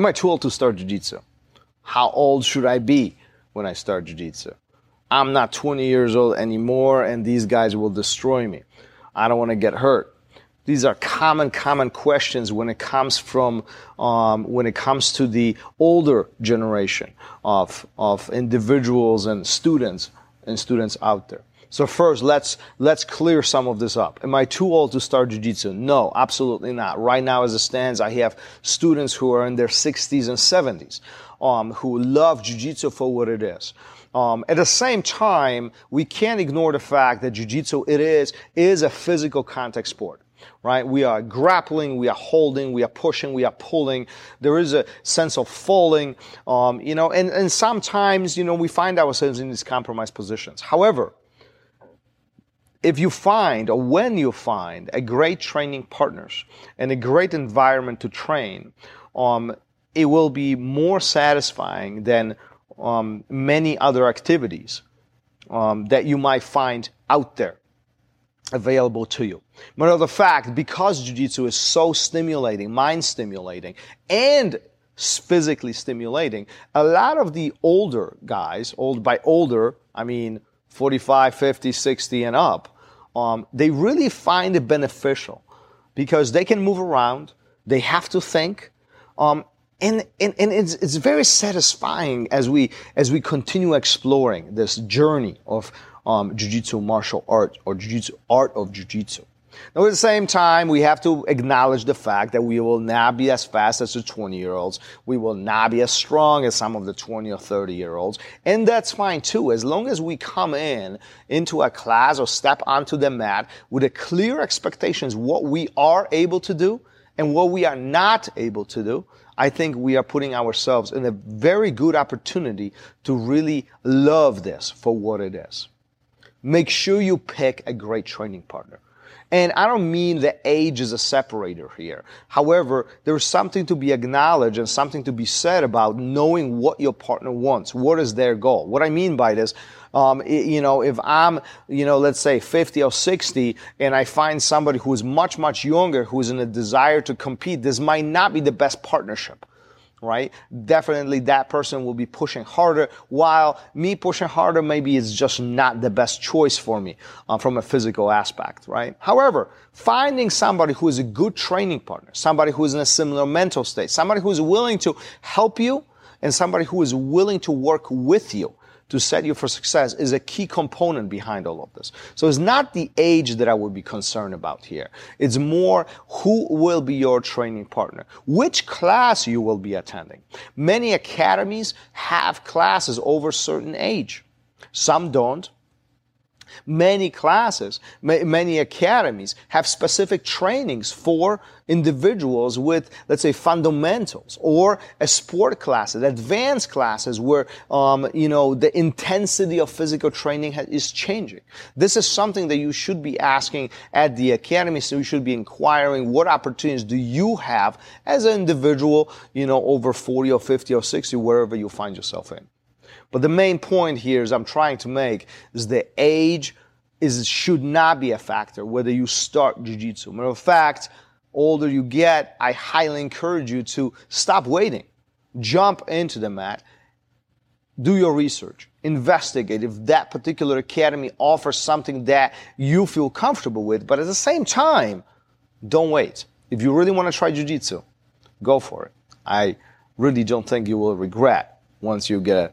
Am I too old to start jiu-jitsu? How old should I be when I start jiu-jitsu? I'm not 20 years old anymore and these guys will destroy me. I don't want to get hurt. These are common, common questions when it comes from um, when it comes to the older generation of of individuals and students and students out there. So first, let's let's clear some of this up. Am I too old to start jiu-jitsu? No, absolutely not. Right now, as it stands, I have students who are in their 60s and 70s um, who love jiu-jitsu for what it is. Um, at the same time, we can't ignore the fact that jiu-jitsu it is is a physical contact sport right? We are grappling, we are holding, we are pushing, we are pulling. There is a sense of falling, um, you know, and, and sometimes, you know, we find ourselves in these compromised positions. However, if you find or when you find a great training partners and a great environment to train, um, it will be more satisfying than um, many other activities um, that you might find out there available to you. Matter of the fact, because jiu-jitsu is so stimulating, mind stimulating, and physically stimulating, a lot of the older guys, old by older, I mean 45, 50, 60 and up, um, they really find it beneficial because they can move around, they have to think, um, and, and, and it's, it's very satisfying as we, as we continue exploring this journey of um, jiu-jitsu martial art or jiu-jitsu art of jiu-jitsu. Now, at the same time, we have to acknowledge the fact that we will not be as fast as the 20 year olds. We will not be as strong as some of the 20 or 30 year olds. And that's fine too, as long as we come in into a class or step onto the mat with a clear expectations what we are able to do and what we are not able to do. I think we are putting ourselves in a very good opportunity to really love this for what it is. Make sure you pick a great training partner. And I don't mean that age is a separator here. However, there's something to be acknowledged and something to be said about knowing what your partner wants. What is their goal? What I mean by this, um, you know, if I'm, you know, let's say 50 or 60 and I find somebody who is much, much younger who's in a desire to compete, this might not be the best partnership right? Definitely that person will be pushing harder while me pushing harder maybe is just not the best choice for me uh, from a physical aspect, right? However, finding somebody who is a good training partner, somebody who is in a similar mental state, somebody who is willing to help you and somebody who is willing to work with you to set you for success is a key component behind all of this. So it's not the age that I would be concerned about here. It's more who will be your training partner, which class you will be attending. Many academies have classes over certain age. Some don't. Many classes, many academies have specific trainings for individuals with, let's say, fundamentals or a sport classes, advanced classes where, um, you know, the intensity of physical training is changing. This is something that you should be asking at the academy. So you should be inquiring what opportunities do you have as an individual, you know, over 40 or 50 or 60, wherever you find yourself in. But the main point here is I'm trying to make is the age is should not be a factor whether you start jiu-jitsu. Matter of fact, older you get, I highly encourage you to stop waiting. Jump into the mat. Do your research. Investigate if that particular academy offers something that you feel comfortable with. But at the same time, don't wait. If you really want to try jiu-jitsu, go for it. I really don't think you will regret once you get a